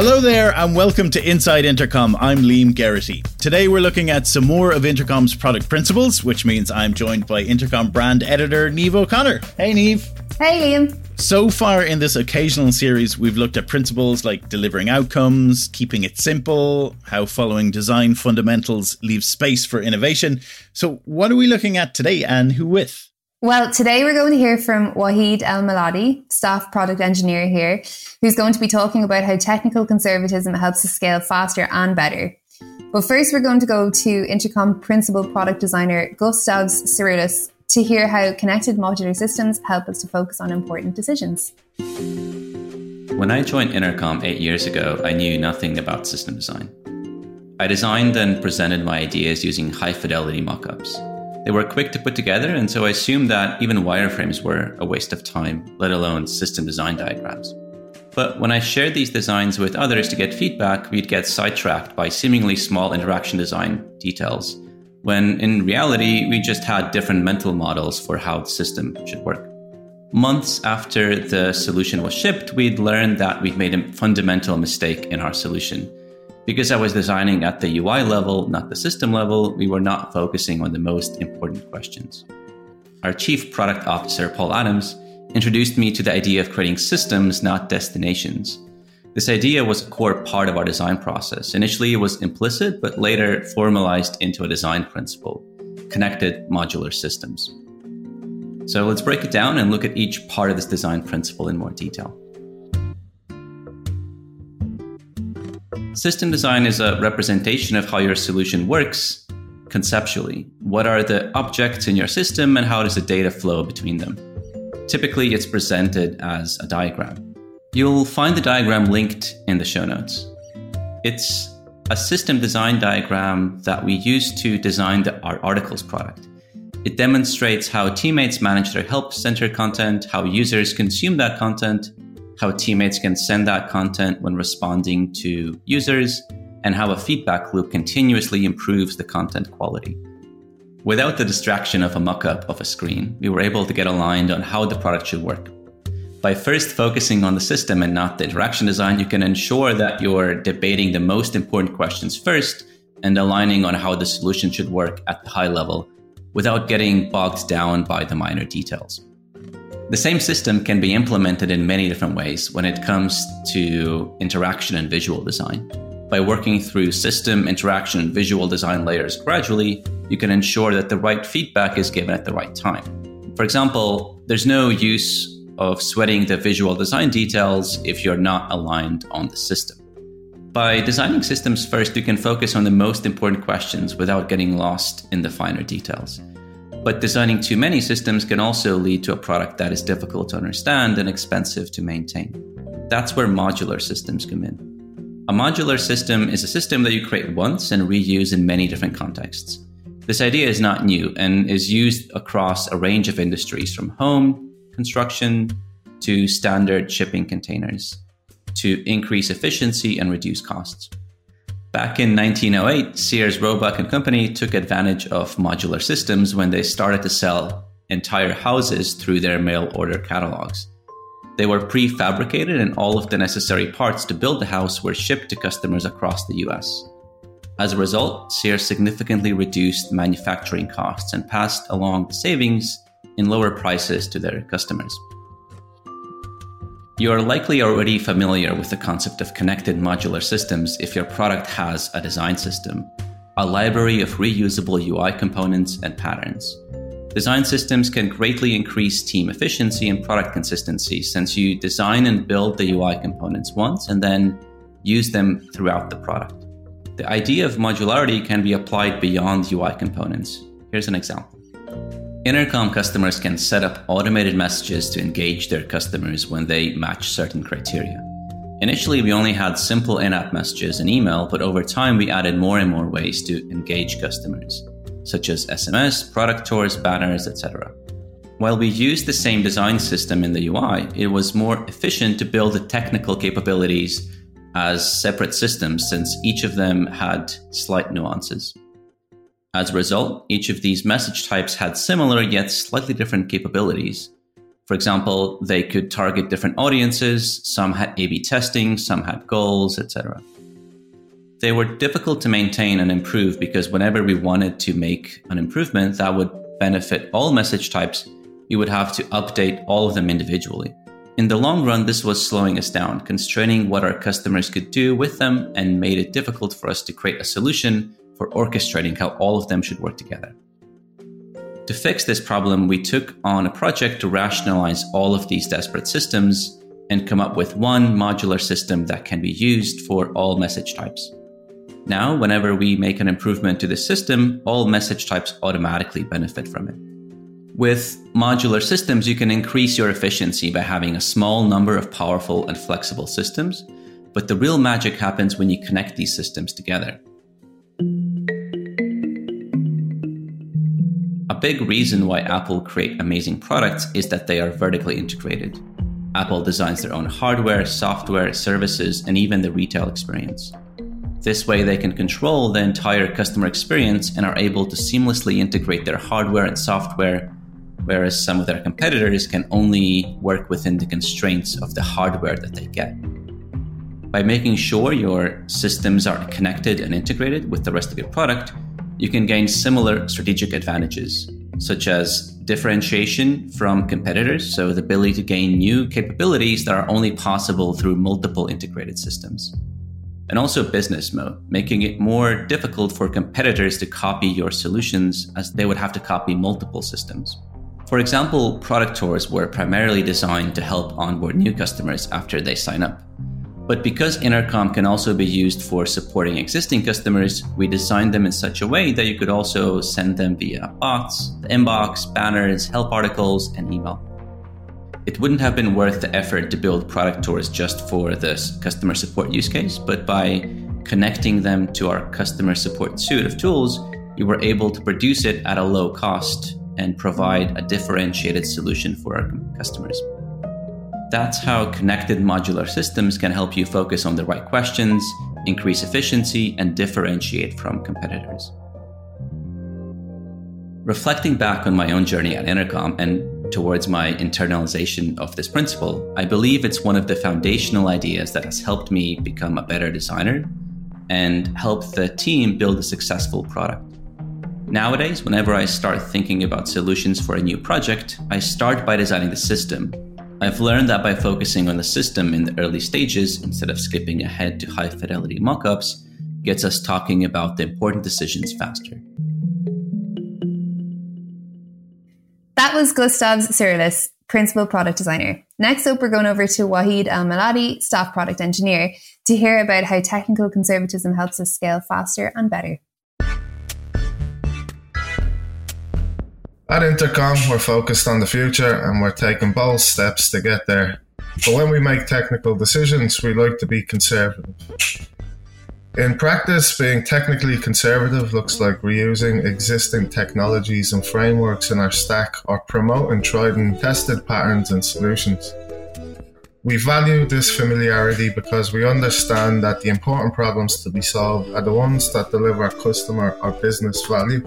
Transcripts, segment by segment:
Hello there, and welcome to Inside Intercom. I'm Liam Geraghty. Today, we're looking at some more of Intercom's product principles, which means I'm joined by Intercom brand editor Neve O'Connor. Hey, Neve. Hey, Liam. So far in this occasional series, we've looked at principles like delivering outcomes, keeping it simple, how following design fundamentals leaves space for innovation. So, what are we looking at today, and who with? Well, today we're going to hear from Wahid El Maladi, staff product engineer here, who's going to be talking about how technical conservatism helps us scale faster and better. But first, we're going to go to Intercom principal product designer Gustavs Cyrulis to hear how connected modular systems help us to focus on important decisions. When I joined Intercom eight years ago, I knew nothing about system design. I designed and presented my ideas using high fidelity mockups. They were quick to put together, and so I assumed that even wireframes were a waste of time, let alone system design diagrams. But when I shared these designs with others to get feedback, we'd get sidetracked by seemingly small interaction design details, when in reality, we just had different mental models for how the system should work. Months after the solution was shipped, we'd learned that we'd made a fundamental mistake in our solution because I was designing at the UI level, not the system level, we were not focusing on the most important questions. Our chief product officer, Paul Adams, introduced me to the idea of creating systems, not destinations. This idea was a core part of our design process. Initially, it was implicit, but later formalized into a design principle connected modular systems. So let's break it down and look at each part of this design principle in more detail. System design is a representation of how your solution works conceptually. What are the objects in your system and how does the data flow between them? Typically, it's presented as a diagram. You'll find the diagram linked in the show notes. It's a system design diagram that we use to design the, our articles product. It demonstrates how teammates manage their help center content, how users consume that content, how teammates can send that content when responding to users, and how a feedback loop continuously improves the content quality. Without the distraction of a mockup of a screen, we were able to get aligned on how the product should work. By first focusing on the system and not the interaction design, you can ensure that you're debating the most important questions first and aligning on how the solution should work at the high level without getting bogged down by the minor details. The same system can be implemented in many different ways when it comes to interaction and visual design. By working through system, interaction, and visual design layers gradually, you can ensure that the right feedback is given at the right time. For example, there's no use of sweating the visual design details if you're not aligned on the system. By designing systems first, you can focus on the most important questions without getting lost in the finer details. But designing too many systems can also lead to a product that is difficult to understand and expensive to maintain. That's where modular systems come in. A modular system is a system that you create once and reuse in many different contexts. This idea is not new and is used across a range of industries from home, construction, to standard shipping containers to increase efficiency and reduce costs. Back in 1908, Sears, Roebuck and Company took advantage of modular systems when they started to sell entire houses through their mail order catalogs. They were prefabricated and all of the necessary parts to build the house were shipped to customers across the US. As a result, Sears significantly reduced manufacturing costs and passed along the savings in lower prices to their customers. You are likely already familiar with the concept of connected modular systems if your product has a design system, a library of reusable UI components and patterns. Design systems can greatly increase team efficiency and product consistency since you design and build the UI components once and then use them throughout the product. The idea of modularity can be applied beyond UI components. Here's an example. Intercom customers can set up automated messages to engage their customers when they match certain criteria. Initially, we only had simple in app messages and email, but over time, we added more and more ways to engage customers, such as SMS, product tours, banners, etc. While we used the same design system in the UI, it was more efficient to build the technical capabilities as separate systems since each of them had slight nuances. As a result, each of these message types had similar yet slightly different capabilities. For example, they could target different audiences, some had A B testing, some had goals, etc. They were difficult to maintain and improve because whenever we wanted to make an improvement that would benefit all message types, you would have to update all of them individually. In the long run, this was slowing us down, constraining what our customers could do with them, and made it difficult for us to create a solution for orchestrating how all of them should work together. To fix this problem, we took on a project to rationalize all of these disparate systems and come up with one modular system that can be used for all message types. Now, whenever we make an improvement to the system, all message types automatically benefit from it. With modular systems, you can increase your efficiency by having a small number of powerful and flexible systems, but the real magic happens when you connect these systems together. Big reason why Apple create amazing products is that they are vertically integrated. Apple designs their own hardware, software, services, and even the retail experience. This way, they can control the entire customer experience and are able to seamlessly integrate their hardware and software, whereas some of their competitors can only work within the constraints of the hardware that they get. By making sure your systems are connected and integrated with the rest of your product, you can gain similar strategic advantages, such as differentiation from competitors, so the ability to gain new capabilities that are only possible through multiple integrated systems and also business moat, making it more difficult for competitors to copy your solutions as they would have to copy multiple systems. For example, product tours were primarily designed to help onboard new customers after they sign up. But because Intercom can also be used for supporting existing customers, we designed them in such a way that you could also send them via bots, the inbox, banners, help articles, and email it wouldn't have been worth the effort to build product tours just for this customer support use case, but by connecting them to our customer support suite of tools, you were able to produce it at a low cost and provide a differentiated solution for our customers. That's how connected modular systems can help you focus on the right questions, increase efficiency, and differentiate from competitors. Reflecting back on my own journey at Intercom and towards my internalization of this principle, I believe it's one of the foundational ideas that has helped me become a better designer and help the team build a successful product. Nowadays, whenever I start thinking about solutions for a new project, I start by designing the system. I've learned that by focusing on the system in the early stages instead of skipping ahead to high fidelity mockups gets us talking about the important decisions faster. That was Gustavs Cyrulis, Principal Product Designer. Next up, we're going over to Wahid El Maladi, Staff Product Engineer, to hear about how technical conservatism helps us scale faster and better. At Intercom, we're focused on the future and we're taking bold steps to get there. But when we make technical decisions, we like to be conservative. In practice, being technically conservative looks like reusing existing technologies and frameworks in our stack or promoting tried and tested patterns and solutions. We value this familiarity because we understand that the important problems to be solved are the ones that deliver customer or business value.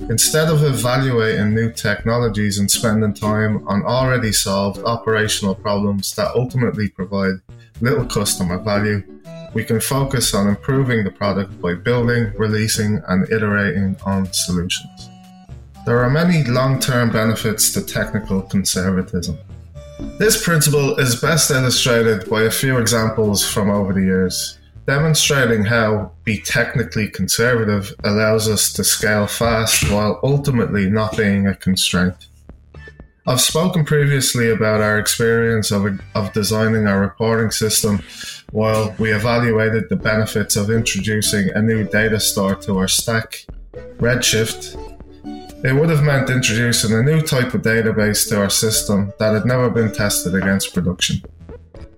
Instead of evaluating new technologies and spending time on already solved operational problems that ultimately provide little customer value, we can focus on improving the product by building, releasing, and iterating on solutions. There are many long term benefits to technical conservatism. This principle is best illustrated by a few examples from over the years, demonstrating how be technically conservative allows us to scale fast while ultimately not being a constraint. I've spoken previously about our experience of, of designing our reporting system while we evaluated the benefits of introducing a new data store to our stack, Redshift, it would have meant introducing a new type of database to our system that had never been tested against production.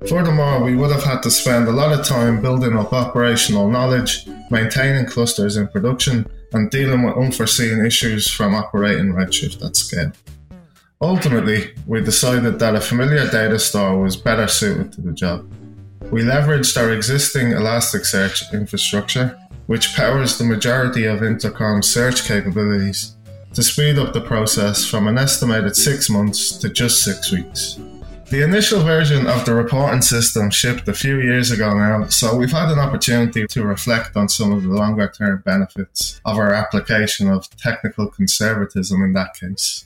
Furthermore, we would have had to spend a lot of time building up operational knowledge, maintaining clusters in production, and dealing with unforeseen issues from operating Redshift at scale. Ultimately, we decided that a familiar data store was better suited to the job. We leveraged our existing Elasticsearch infrastructure, which powers the majority of Intercom's search capabilities, to speed up the process from an estimated six months to just six weeks. The initial version of the reporting system shipped a few years ago now, so we've had an opportunity to reflect on some of the longer term benefits of our application of technical conservatism in that case.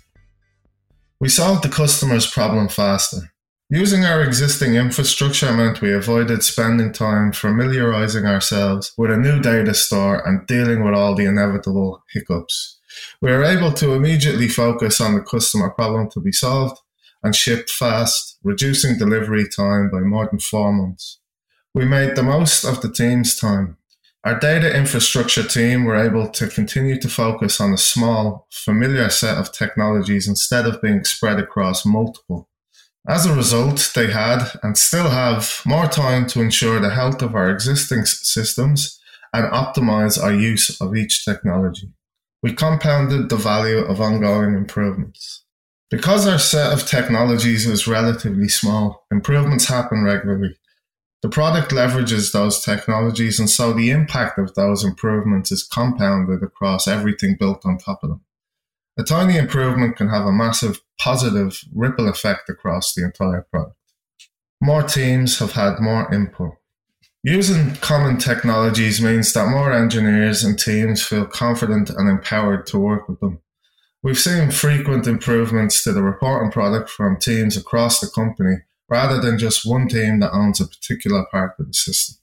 We solved the customer's problem faster. Using our existing infrastructure meant we avoided spending time familiarizing ourselves with a new data store and dealing with all the inevitable hiccups. We were able to immediately focus on the customer problem to be solved and shipped fast, reducing delivery time by more than four months. We made the most of the team's time. Our data infrastructure team were able to continue to focus on a small, familiar set of technologies instead of being spread across multiple. As a result, they had and still have more time to ensure the health of our existing systems and optimize our use of each technology. We compounded the value of ongoing improvements. Because our set of technologies is relatively small, improvements happen regularly. The product leverages those technologies, and so the impact of those improvements is compounded across everything built on top of them. A tiny improvement can have a massive positive ripple effect across the entire product. More teams have had more input. Using common technologies means that more engineers and teams feel confident and empowered to work with them. We've seen frequent improvements to the reporting product from teams across the company rather than just one team that owns a particular part of the system.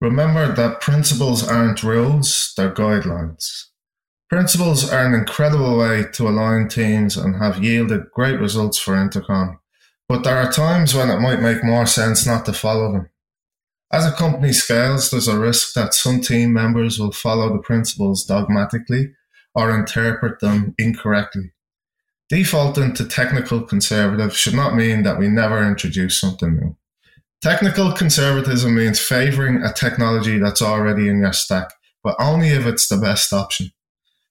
Remember that principles aren't rules, they're guidelines. Principles are an incredible way to align teams and have yielded great results for Intercom, but there are times when it might make more sense not to follow them. As a company scales, there's a risk that some team members will follow the principles dogmatically or interpret them incorrectly. Defaulting to technical conservative should not mean that we never introduce something new. Technical conservatism means favoring a technology that's already in your stack, but only if it's the best option.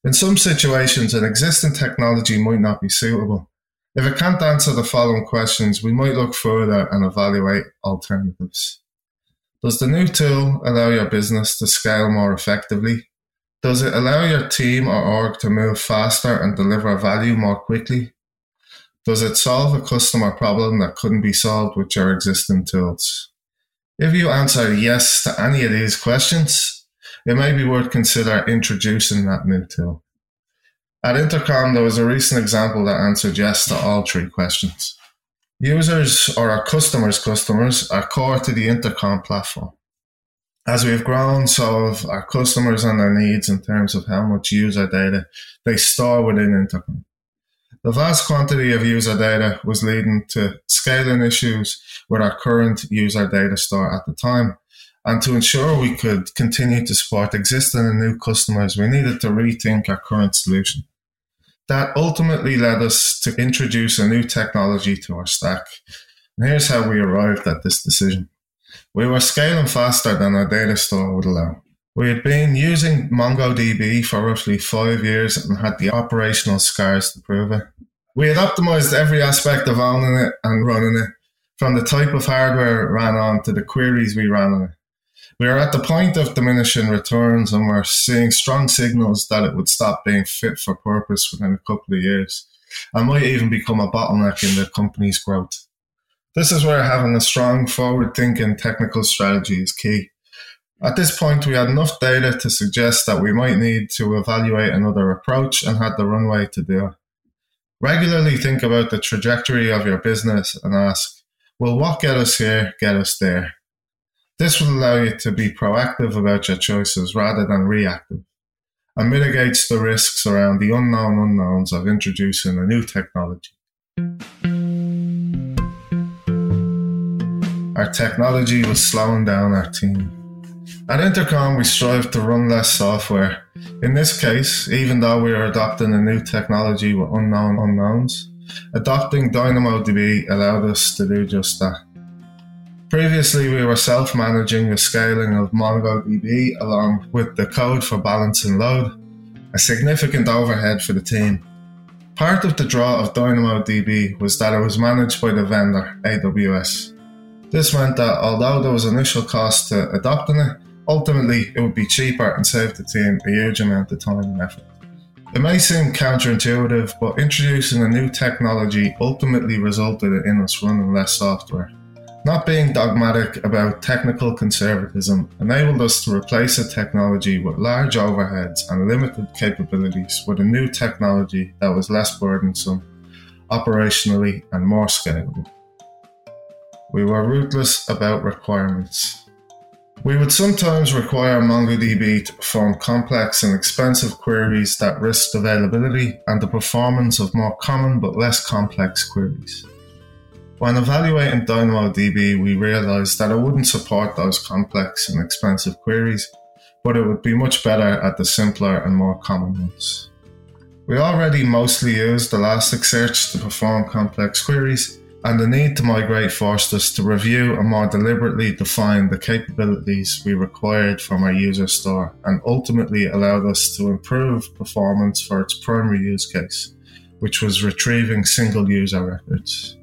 In some situations, an existing technology might not be suitable. If it can't answer the following questions, we might look further and evaluate alternatives. Does the new tool allow your business to scale more effectively? Does it allow your team or org to move faster and deliver value more quickly? Does it solve a customer problem that couldn't be solved with your existing tools? If you answer yes to any of these questions, it may be worth consider introducing that new tool. At Intercom, there was a recent example that answered yes to all three questions. Users or our customers' customers are core to the Intercom platform as we've grown, so have our customers and their needs in terms of how much user data they store within Intercom. The vast quantity of user data was leading to scaling issues with our current user data store at the time. And to ensure we could continue to support existing and new customers, we needed to rethink our current solution. That ultimately led us to introduce a new technology to our stack. And here's how we arrived at this decision. We were scaling faster than our data store would allow. We had been using MongoDB for roughly five years and had the operational scars to prove it. We had optimized every aspect of owning it and running it, from the type of hardware it ran on to the queries we ran on it. We are at the point of diminishing returns and we're seeing strong signals that it would stop being fit for purpose within a couple of years and might even become a bottleneck in the company's growth. This is where having a strong forward thinking technical strategy is key. At this point, we had enough data to suggest that we might need to evaluate another approach and had the runway to do it. Regularly think about the trajectory of your business and ask, will what get us here get us there? This will allow you to be proactive about your choices rather than reactive and mitigates the risks around the unknown unknowns of introducing a new technology. Our technology was slowing down our team. At Intercom, we strive to run less software. In this case, even though we are adopting a new technology with unknown unknowns, adopting DynamoDB allowed us to do just that. Previously, we were self managing the scaling of MongoDB along with the code for balancing load, a significant overhead for the team. Part of the draw of DynamoDB was that it was managed by the vendor, AWS. This meant that although there was initial cost to adopting it, ultimately it would be cheaper and save the team a huge amount of time and effort. It may seem counterintuitive, but introducing a new technology ultimately resulted in us running less software. Not being dogmatic about technical conservatism enabled us to replace a technology with large overheads and limited capabilities with a new technology that was less burdensome, operationally, and more scalable. We were ruthless about requirements. We would sometimes require MongoDB to perform complex and expensive queries that risked availability and the performance of more common but less complex queries. When evaluating DynamoDB, we realized that it wouldn't support those complex and expensive queries, but it would be much better at the simpler and more common ones. We already mostly used Elasticsearch to perform complex queries, and the need to migrate forced us to review and more deliberately define the capabilities we required from our user store and ultimately allowed us to improve performance for its primary use case, which was retrieving single user records.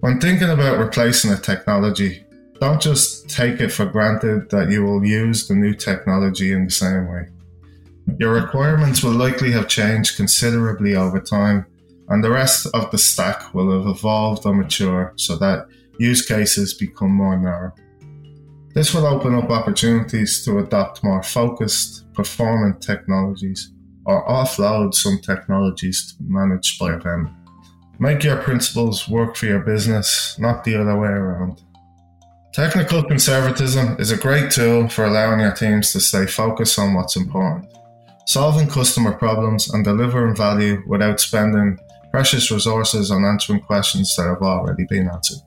When thinking about replacing a technology, don't just take it for granted that you will use the new technology in the same way. Your requirements will likely have changed considerably over time and the rest of the stack will have evolved or matured so that use cases become more narrow. This will open up opportunities to adopt more focused, performant technologies or offload some technologies managed by a vendor. Make your principles work for your business, not the other way around. Technical conservatism is a great tool for allowing your teams to stay focused on what's important, solving customer problems and delivering value without spending precious resources on answering questions that have already been answered.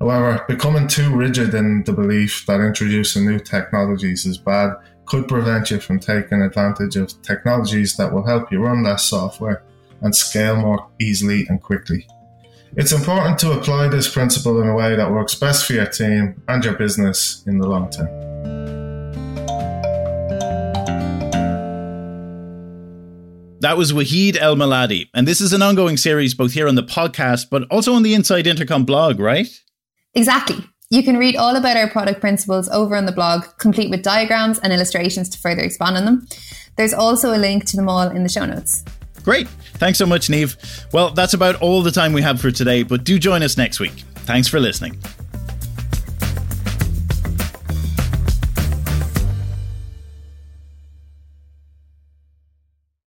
However, becoming too rigid in the belief that introducing new technologies is bad could prevent you from taking advantage of technologies that will help you run less software and scale more easily and quickly. It's important to apply this principle in a way that works best for your team and your business in the long term. That was Wahid El Maladi. And this is an ongoing series both here on the podcast, but also on the Inside Intercom blog, right? Exactly. You can read all about our product principles over on the blog, complete with diagrams and illustrations to further expand on them. There's also a link to them all in the show notes. Great. Thanks so much, Neve. Well, that's about all the time we have for today, but do join us next week. Thanks for listening.